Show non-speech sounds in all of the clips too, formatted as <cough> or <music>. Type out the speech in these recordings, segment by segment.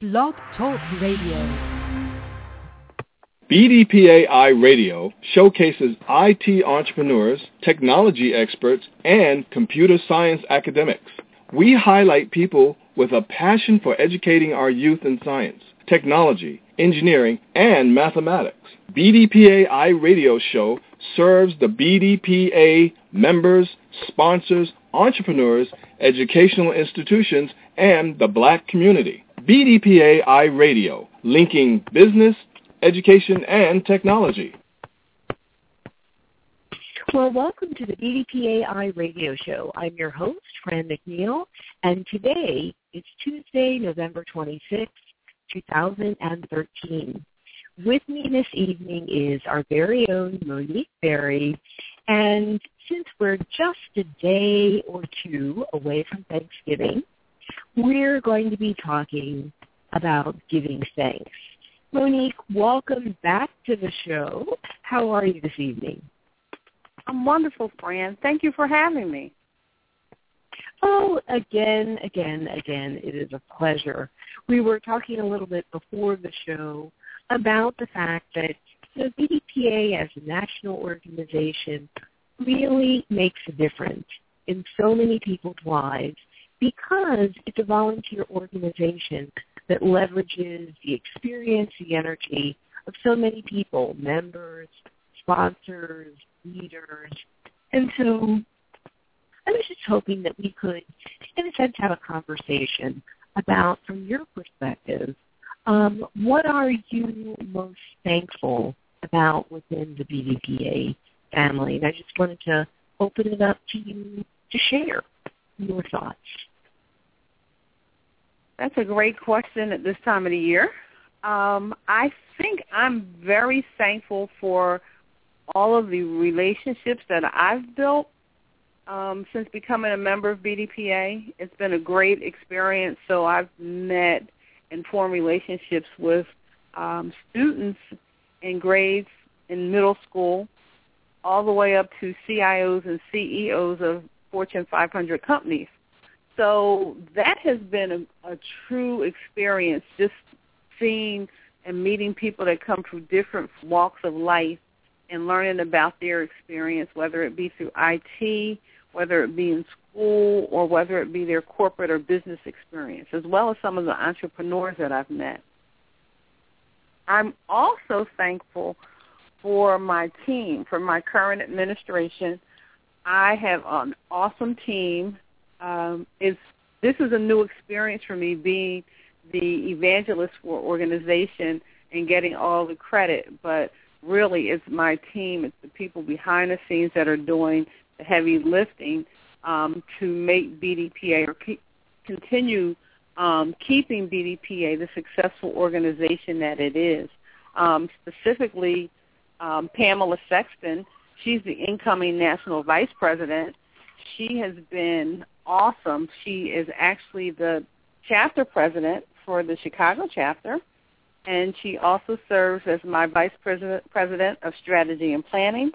Blog Talk Radio. BDPA iRadio showcases IT entrepreneurs, technology experts, and computer science academics. We highlight people with a passion for educating our youth in science, technology, engineering, and mathematics. BDPA iRadio Show serves the BDPA members, sponsors, entrepreneurs, educational institutions, and the black community. BDPA iRadio, linking business, education, and technology. Well, welcome to the BDPA iRadio show. I'm your host, Franne McNeal, and today is Tuesday, November 26, 2013. With me this evening is our very own Monique Berry, and since we're just a day or two away from Thanksgiving, we're going to be talking about giving thanks. Monique, welcome back to the show. How are you this evening? I'm wonderful, Franne. Thank you for having me. Oh, again, again, again, it is a pleasure. We were talking a little bit before the show about the fact that the BDPA as a national organization really makes a difference in so many people's lives because it's a volunteer organization that leverages the experience, the energy of so many people, members, sponsors, leaders. And so I was just hoping that we could, in a sense, have a conversation about, from your perspective, um, what are you most thankful about within the BDPA family? And I just wanted to open it up to you to share your thoughts. That's a great question at this time of the year. Um, I think I'm very thankful for all of the relationships that I've built um, since becoming a member of BDPA. It's been a great experience. So I've met and formed relationships with um, students in grades in middle school, all the way up to CIOs and CEOs of Fortune 500 companies. So that has been a, a true experience, just seeing and meeting people that come from different walks of life and learning about their experience, whether it be through IT, whether it be in school, or whether it be their corporate or business experience, as well as some of the entrepreneurs that I've met. I'm also thankful for my team, for my current administration. I have an awesome team um, is this is a new experience for me being the evangelist for organization and getting all the credit, but really it's my team, it's the people behind the scenes that are doing the heavy lifting um, to make BDPA or keep, continue um, keeping BDPA the successful organization that it is. Um, specifically, um, Pamela Sexton, she's the incoming national vice president. She has been awesome. She is actually the chapter president for the Chicago chapter, and she also serves as my vice president, president of strategy and planning.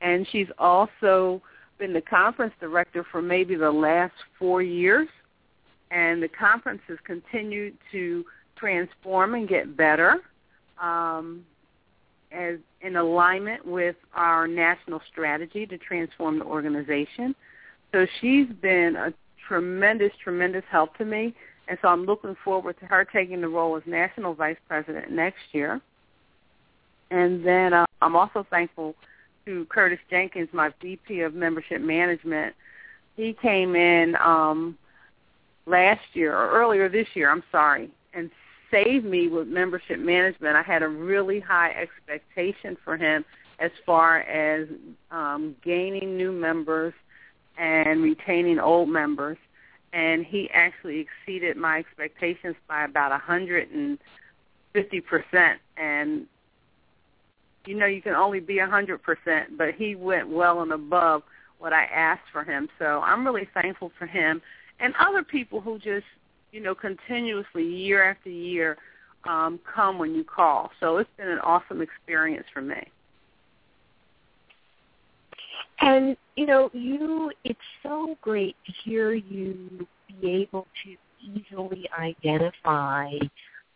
And she's also been the conference director for maybe the last four years. And the conference has continued to transform and get better um, as in alignment with our national strategy to transform the organization. So she's been a tremendous, tremendous help to me. And so I'm looking forward to her taking the role as national vice president next year. And then uh, I'm also thankful to Curtis Jenkins, my VP of Membership Management. He came in um, last year or earlier this year, I'm sorry, and saved me with membership management. I had a really high expectation for him as far as um, gaining new members and retaining old members. And he actually exceeded my expectations by about a 150%. And, you know, you can only be a 100%, but he went well and above what I asked for him. So I'm really thankful for him and other people who just, you know, continuously year after year um, come when you call. So it's been an awesome experience for me. And you know, you it's so great to hear you be able to easily identify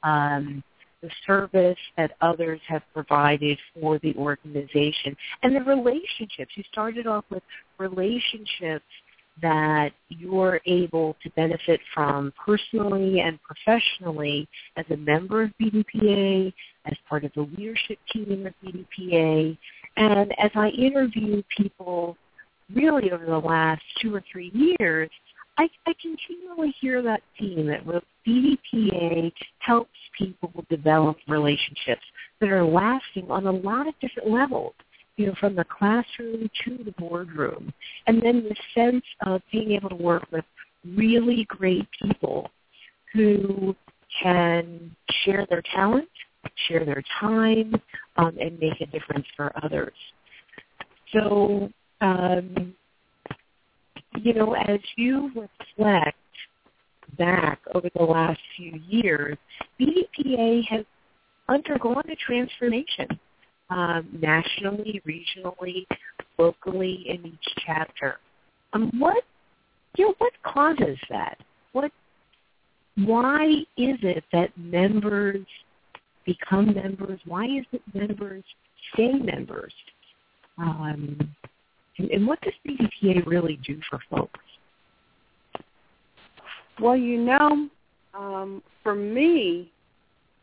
um, the service that others have provided for the organization and the relationships. You started off with relationships that you're able to benefit from personally and professionally as a member of BDPA, as part of the leadership team of BDPA. And as I interview people really over the last two or three years, I, I continually hear that theme that BDPA helps people develop relationships that are lasting on a lot of different levels, you know, from the classroom to the boardroom. And then the sense of being able to work with really great people who can share their talent, share their time, um, and make a difference for others. So um, you know, as you reflect back over the last few years, BDPA has undergone a transformation um, nationally, regionally, locally in each chapter. Um, what you know, what causes that? What why is it that members become members? Why is it members stay members? Um, and, and what does BDPA really do for folks? Well, you know, um, for me,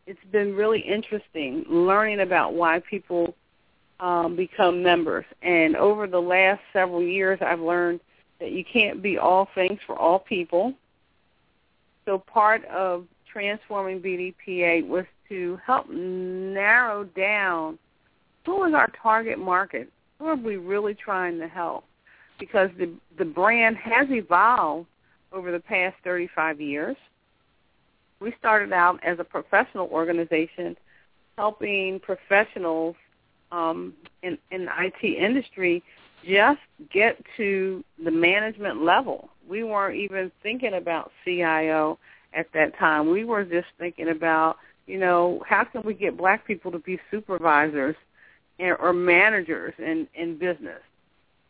it's been really interesting learning about why people um, become members. And over the last several years, I've learned that you can't be all things for all people. So part of transforming BDPA was to help narrow down who is our target market who are we really trying to help? Because the the brand has evolved over the past 35 years. We started out as a professional organization helping professionals um, in, in the IT industry just get to the management level. We weren't even thinking about CIO at that time. We were just thinking about, you know, how can we get black people to be supervisors and, or managers in, in business.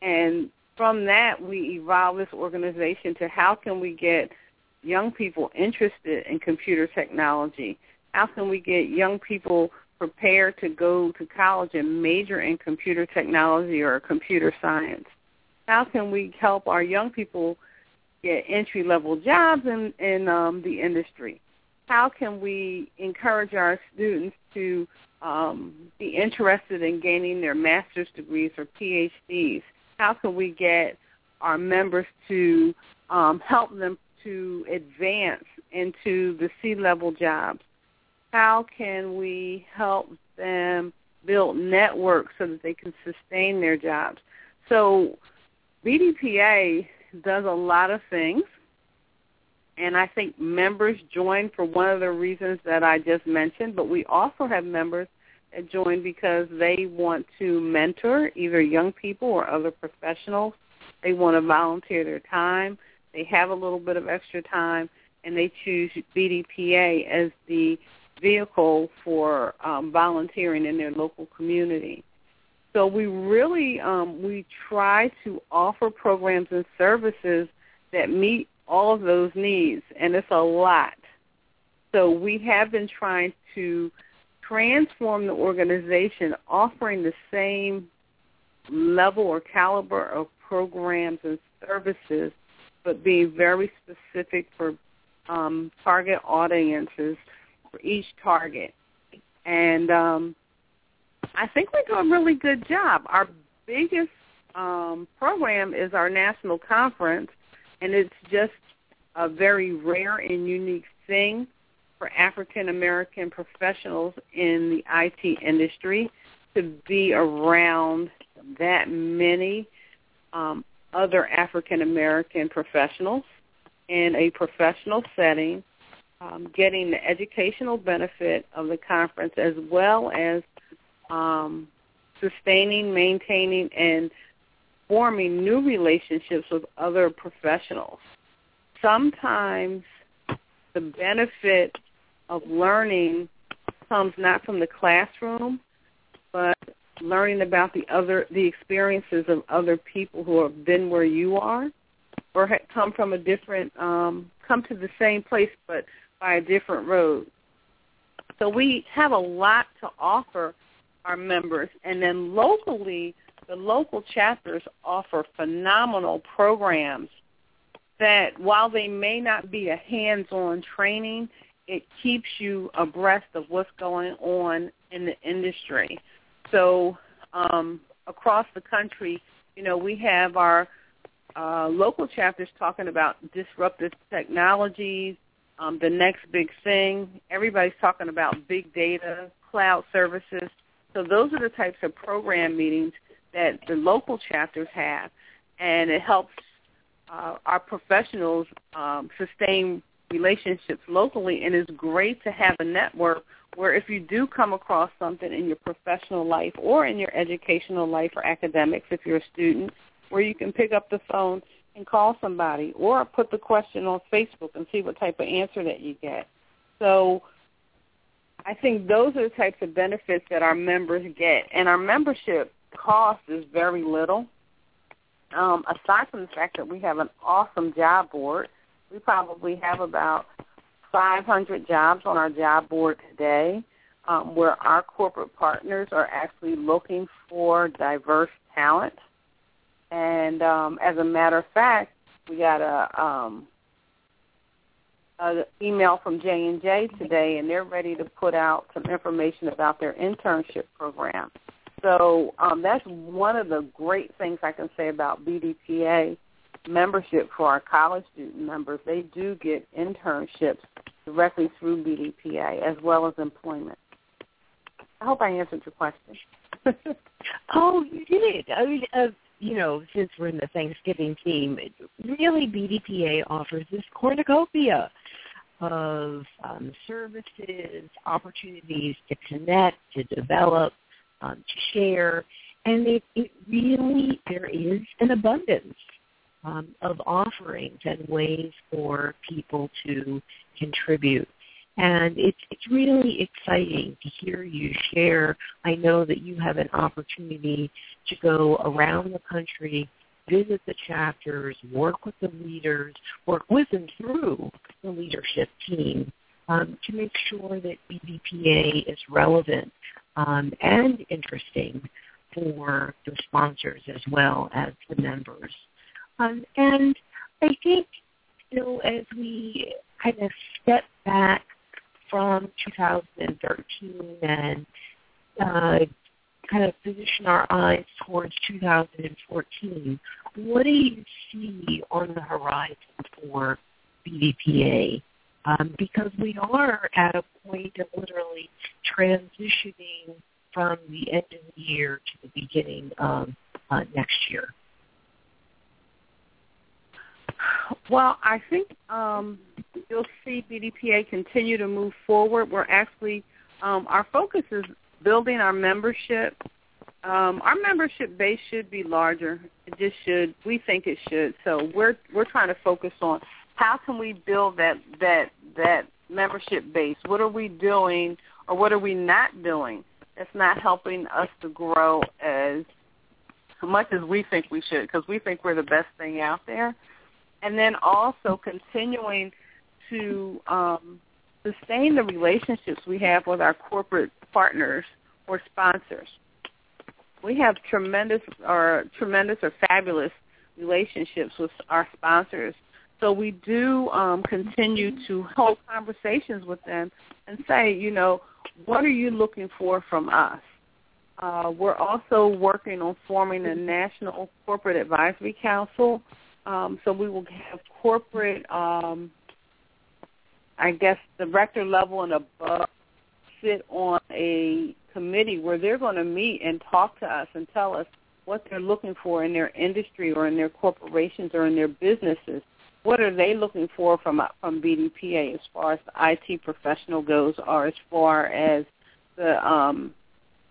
And from that, we evolved this organization to how can we get young people interested in computer technology? How can we get young people prepared to go to college and major in computer technology or computer science? How can we help our young people get entry-level jobs in, in um, the industry? How can we encourage our students to um, be interested in gaining their master's degrees or PhDs? How can we get our members to um, help them to advance into the C-level jobs? How can we help them build networks so that they can sustain their jobs? So BDPA does a lot of things and I think members join for one of the reasons that I just mentioned, but we also have members that join because they want to mentor either young people or other professionals. They want to volunteer their time. They have a little bit of extra time, and they choose BDPA as the vehicle for um, volunteering in their local community. So we really um, we try to offer programs and services that meet all of those needs, and it's a lot. So we have been trying to transform the organization, offering the same level or caliber of programs and services, but being very specific for um, target audiences for each target. And um, I think we do a really good job. Our biggest um, program is our national conference, and it's just a very rare and unique thing for African American professionals in the IT industry to be around that many um, other African American professionals in a professional setting, um, getting the educational benefit of the conference as well as um, sustaining, maintaining, and forming new relationships with other professionals. Sometimes the benefit of learning comes not from the classroom, but learning about the other the experiences of other people who have been where you are or come from a different um, come to the same place but by a different road. So we have a lot to offer our members. And then locally, the local chapters offer phenomenal programs that while they may not be a hands-on training, it keeps you abreast of what's going on in the industry. So um, across the country, you know, we have our uh, local chapters talking about disruptive technologies, um, the next big thing. Everybody's talking about big data, cloud services. So those are the types of program meetings that the local chapters have, and it helps uh, our professionals um, sustain relationships locally. And it's great to have a network where if you do come across something in your professional life or in your educational life or academics, if you're a student, where you can pick up the phone and call somebody or put the question on Facebook and see what type of answer that you get. So I think those are the types of benefits that our members get. And our membership cost is very little. Um, aside from the fact that we have an awesome job board, we probably have about 500 jobs on our job board today um, where our corporate partners are actually looking for diverse talent. And um, as a matter of fact, we got a, um, a email from J and J today, and they're ready to put out some information about their internship program. So um, that's one of the great things I can say about BDPA membership for our college student members. They do get internships directly through BDPA as well as employment. I hope I answered your question. <laughs> oh, you did. I mean, uh, you know, since we're in the Thanksgiving theme, really BDPA offers this cornucopia of um, services, opportunities to connect, to develop, um, to share, and it, it really there is an abundance um, of offerings and ways for people to contribute. And it's it's really exciting to hear you share. I know that you have an opportunity to go around the country, visit the chapters, work with the leaders, work with and through the leadership team um, to make sure that BDPA is relevant um, and interesting for the sponsors as well as the members. Um, and I think, you know, as we kind of step back from 2013 and uh, kind of position our eyes towards 2014, what do you see on the horizon for BDPA? Um, because we are at a point of literally transitioning from the end of the year to the beginning of uh, next year. Well, I think um, you'll see BDPA continue to move forward. We're actually um, our focus is building our membership. Um, our membership base should be larger. It just should. We think it should. So we're we're trying to focus on how can we build that that that membership base. What are we doing, or what are we not doing that's not helping us to grow as much as we think we should? Because we think we're the best thing out there and then also continuing to um, sustain the relationships we have with our corporate partners or sponsors. We have tremendous or tremendous or fabulous relationships with our sponsors. So we do um, continue to hold conversations with them and say, you know, what are you looking for from us? Uh, we're also working on forming a national corporate advisory council um, so we will have corporate, um, I guess, the director level and above sit on a committee where they're going to meet and talk to us and tell us what they're looking for in their industry or in their corporations or in their businesses. What are they looking for from from BDPA as far as the IT professional goes, or as far as the um,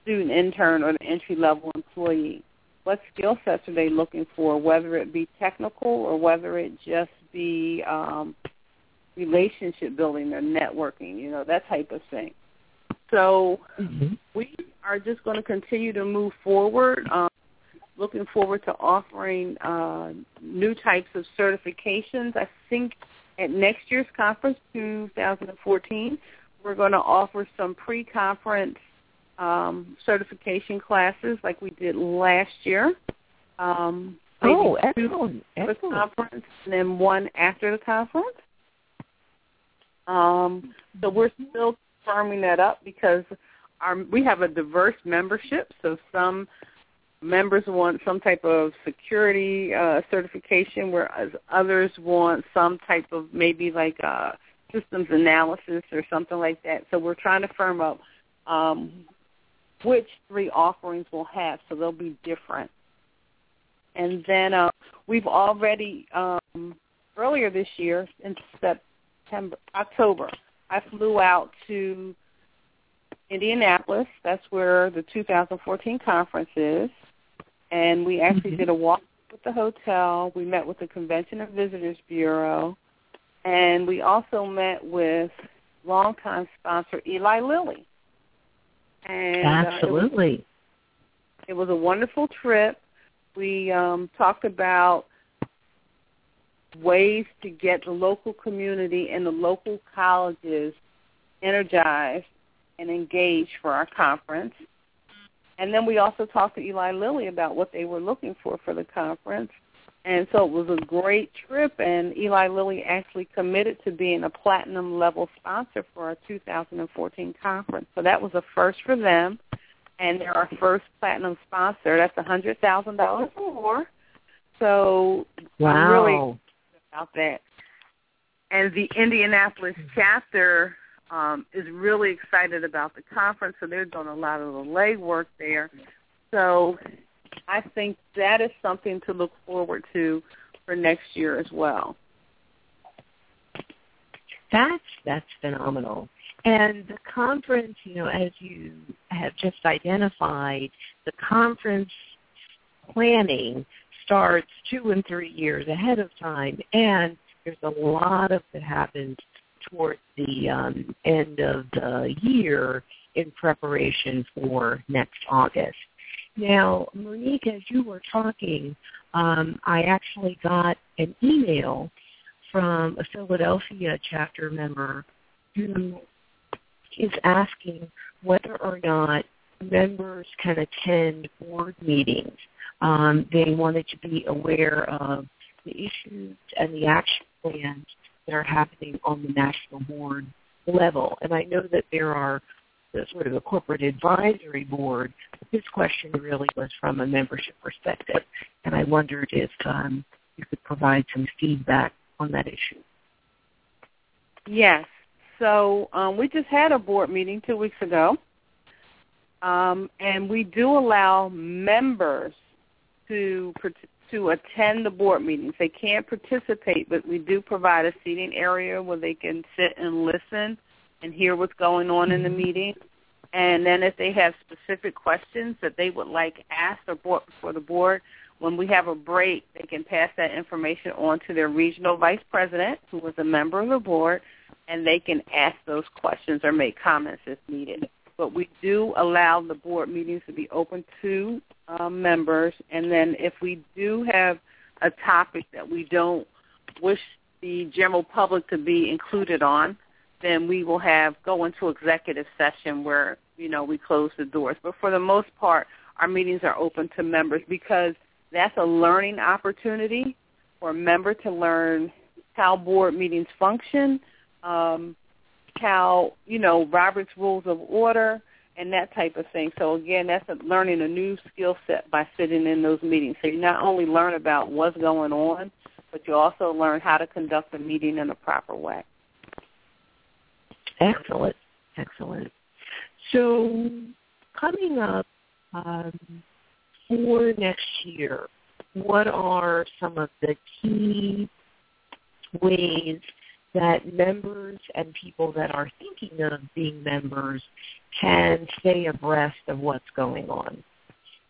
student intern or the entry level employee? what skill sets are they looking for, whether it be technical or whether it just be um, relationship building or networking, you know, that type of thing. So mm-hmm. we are just going to continue to move forward. Um, looking forward to offering uh, new types of certifications. I think at next year's conference, 2014, we're going to offer some pre-conference um, certification classes like we did last year. Um, oh, excellent. excellent. conference and then one after the conference. Um, so we're still firming that up because our we have a diverse membership. So some members want some type of security uh, certification, whereas others want some type of maybe like uh, systems analysis or something like that. So we're trying to firm up um, which three offerings we'll have, so they'll be different. And then uh, we've already um, earlier this year in September, October, I flew out to Indianapolis. That's where the 2014 conference is, and we actually mm-hmm. did a walk with the hotel. We met with the Convention and Visitors Bureau, and we also met with longtime sponsor Eli Lilly. And absolutely, uh, it, was, it was a wonderful trip. We um, talked about ways to get the local community and the local colleges energized and engaged for our conference. And then we also talked to Eli Lilly about what they were looking for for the conference. And so it was a great trip, and Eli Lilly actually committed to being a platinum level sponsor for our 2014 conference. So that was a first for them, and they're our first platinum sponsor. That's a hundred thousand dollars or more. So wow. I'm really about that. And the Indianapolis chapter um, is really excited about the conference, so they're doing a lot of the legwork there. So I think that is something to look forward to for next year as well. That's that's phenomenal. And the conference, you know, as you have just identified, the conference planning starts two and three years ahead of time, and there's a lot of that happens towards the um, end of the year in preparation for next August. Now, Monique, as you were talking, um, I actually got an email from a Philadelphia chapter member who is asking whether or not members can attend board meetings. Um, they wanted to be aware of the issues and the action plans that are happening on the national board level. And I know that there are sort of a corporate advisory board. This question really was from a membership perspective, and I wondered if um, you could provide some feedback on that issue. Yes. So um, we just had a board meeting two weeks ago, um, and we do allow members to to attend the board meetings. They can't participate, but we do provide a seating area where they can sit and listen and hear what's going on in the mm-hmm. meeting. And then if they have specific questions that they would like asked or brought before the board, when we have a break, they can pass that information on to their regional vice president, who was a member of the board, and they can ask those questions or make comments if needed. But we do allow the board meetings to be open to um, members, and then if we do have a topic that we don't wish the general public to be included on, then we will have go into executive session where you know we close the doors. But for the most part, our meetings are open to members because that's a learning opportunity for a member to learn how board meetings function, um, how you know Robert's Rules of Order, and that type of thing. So again, that's a, learning a new skill set by sitting in those meetings. So you not only learn about what's going on, but you also learn how to conduct a meeting in a proper way. Excellent, excellent. So coming up um, for next year, what are some of the key ways that members and people that are thinking of being members can stay abreast of what's going on.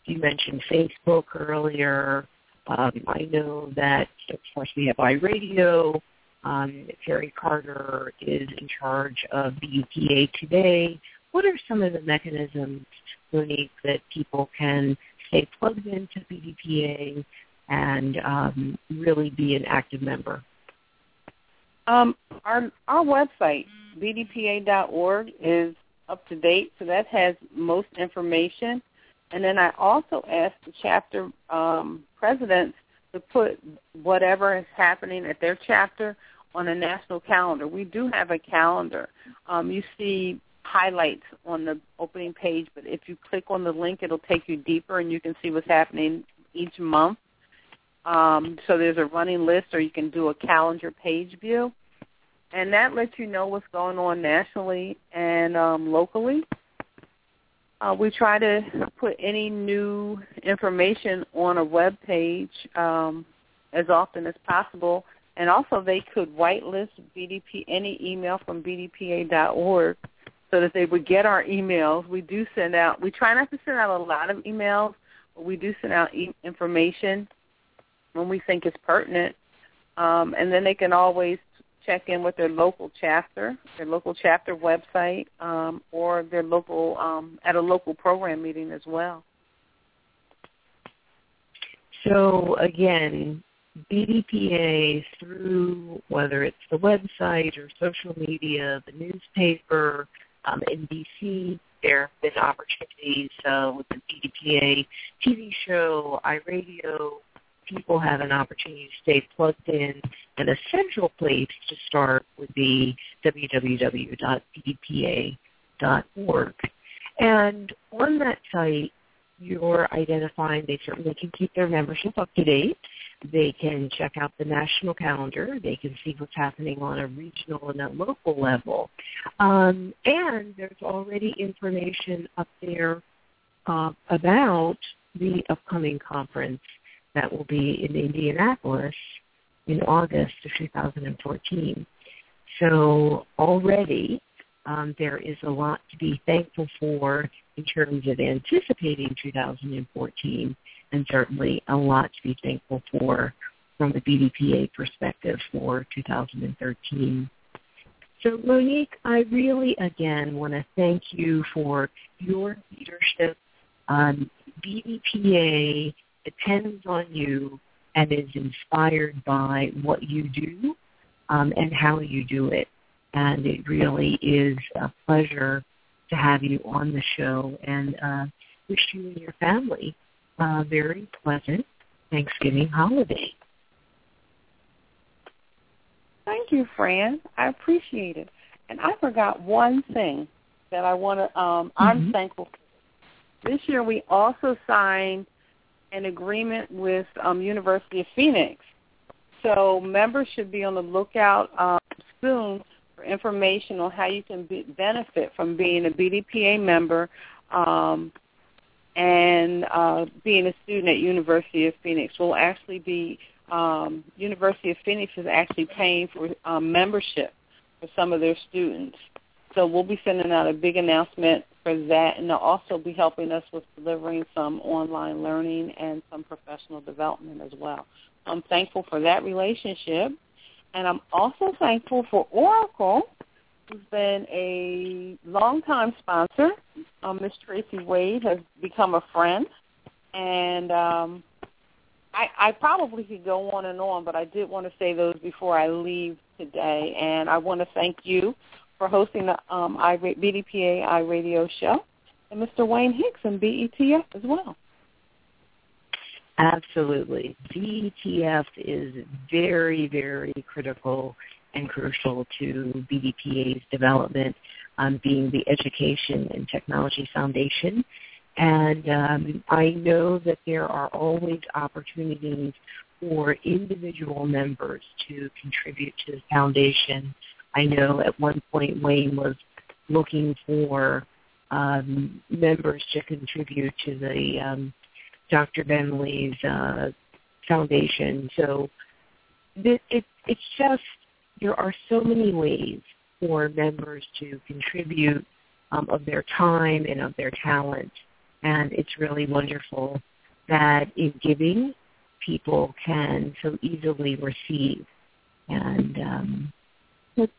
You mentioned Facebook earlier. Um, I know that, of course, we have iRadio. Um, Terry Carter is in charge of BDPA today. What are some of the mechanisms, Monique, that people can stay plugged into BDPA and um, really be an active member? Um, our our website bdpa.org is up to date, so that has most information. And then I also asked the chapter um, presidents to put whatever is happening at their chapter on a national calendar. We do have a calendar. Um, you see highlights on the opening page, but if you click on the link, it'll take you deeper and you can see what's happening each month. Um, so there's a running list, or you can do a calendar page view, and that lets you know what's going on nationally and um, locally. Uh, we try to put any new information on a web page um, as often as possible, and also they could whitelist BDP any email from bdpa.org so that they would get our emails. We do send out. We try not to send out a lot of emails, but we do send out e- information when we think is pertinent. Um, and then they can always check in with their local chapter, their local chapter website, um, or their local um, at a local program meeting as well. So again, BDPA through whether it's the website or social media, the newspaper, um, NBC, there have been opportunities uh, with the BDPA TV show, iRadio, people have an opportunity to stay plugged in, and a central place to start would be www.bdpa.org. And on that site, you're identifying, they certainly can keep their membership up to date. They can check out the national calendar. They can see what's happening on a regional and a local level. Um, and there's already information up there uh, about the upcoming conference that will be in Indianapolis in August of 2014. So already um, there is a lot to be thankful for in terms of anticipating 2014 and certainly a lot to be thankful for from the BDPA perspective for 2013. So Monique, I really again want to thank you for your leadership. Um, BDPA depends on you and is inspired by what you do um, and how you do it. And it really is a pleasure to have you on the show and uh, wish you and your family a very pleasant Thanksgiving holiday. Thank you, Franne. I appreciate it. And I forgot one thing that I want to. Um, mm-hmm. I'm thankful. For. This year, we also signed an agreement with um, University of Phoenix. So members should be on the lookout um, soon for information on how you can be, benefit from being a BDPA member um, and uh, being a student at University of Phoenix. We'll actually be um, University of Phoenix is actually paying for um, membership for some of their students. So we'll be sending out a big announcement for that, and they'll also be helping us with delivering some online learning and some professional development as well. I'm thankful for that relationship, and I'm also thankful for Oracle, who's been a longtime sponsor. Um, Miss Tracy Wade has become a friend, and um, I, I probably could go on and on, but I did want to say those before I leave today. And I want to thank you for hosting the um, I, BDPA iRadio show, and Mr. Wayne Hicks and BETF as well. Absolutely. BETF is very, very critical and crucial to BDPA's development, um, being the Education and Technology Foundation. And um, I know that there are always opportunities for individual members to contribute to the foundation I know at one point Wayne was looking for um, members to contribute to the um, Dr. Bentley's uh, foundation. So it, it, it's just there are so many ways for members to contribute um, of their time and of their talent, and it's really wonderful that in giving, people can so easily receive. And um, let's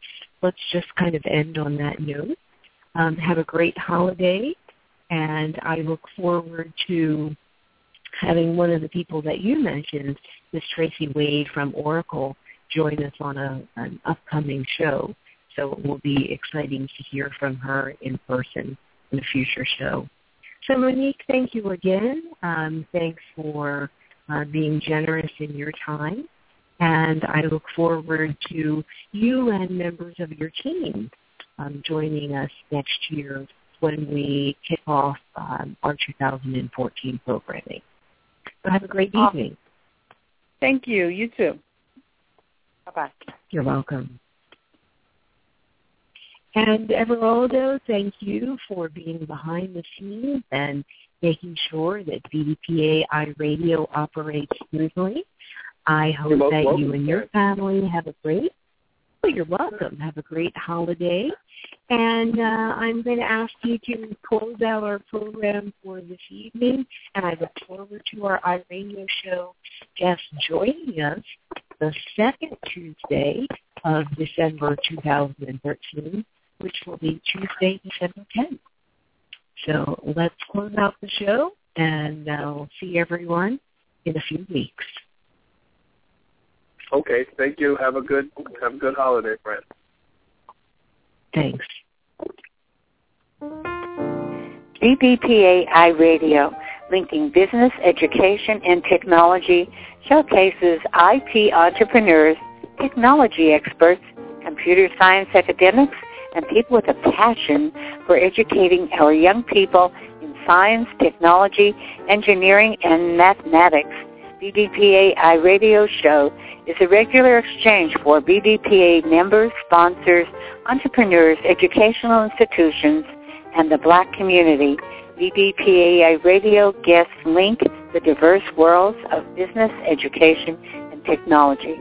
let's just kind of end on that note. Um, have a great holiday, and I look forward to having one of the people that you mentioned, Miss Tracy Wade from Oracle, join us on a, an upcoming show. So it will be exciting to hear from her in person in a future show. So Monique, thank you again. Um, thanks for uh, being generous in your time. And I look forward to you and members of your team um, joining us next year when we kick off um, our 2014 programming. So have a great evening. Thank you. You too. Bye-bye. You're welcome. And Everaldo, thank you for being behind the scenes and making sure that BDPA iRadio operates smoothly. I hope that welcome. you and your family have a great, well, you're welcome, have a great holiday. And uh, I'm going to ask you to close out our program for this evening, and I look forward to our iRadio show guest joining us the second Tuesday of December 2013, which will be Tuesday, December 10th. So let's close out the show, and I'll see everyone in a few weeks. Okay, thank you. Have a good have a good holiday, friend. Thanks. BDPA iRadio, linking business, education, and technology, showcases IT entrepreneurs, technology experts, computer science academics, and people with a passion for educating our young people in science, technology, engineering, and mathematics. BDPA iRadio show is a regular exchange for BDPA members, sponsors, entrepreneurs, educational institutions, and the black community. BDPA iRadio guests link the diverse worlds of business, education, and technology.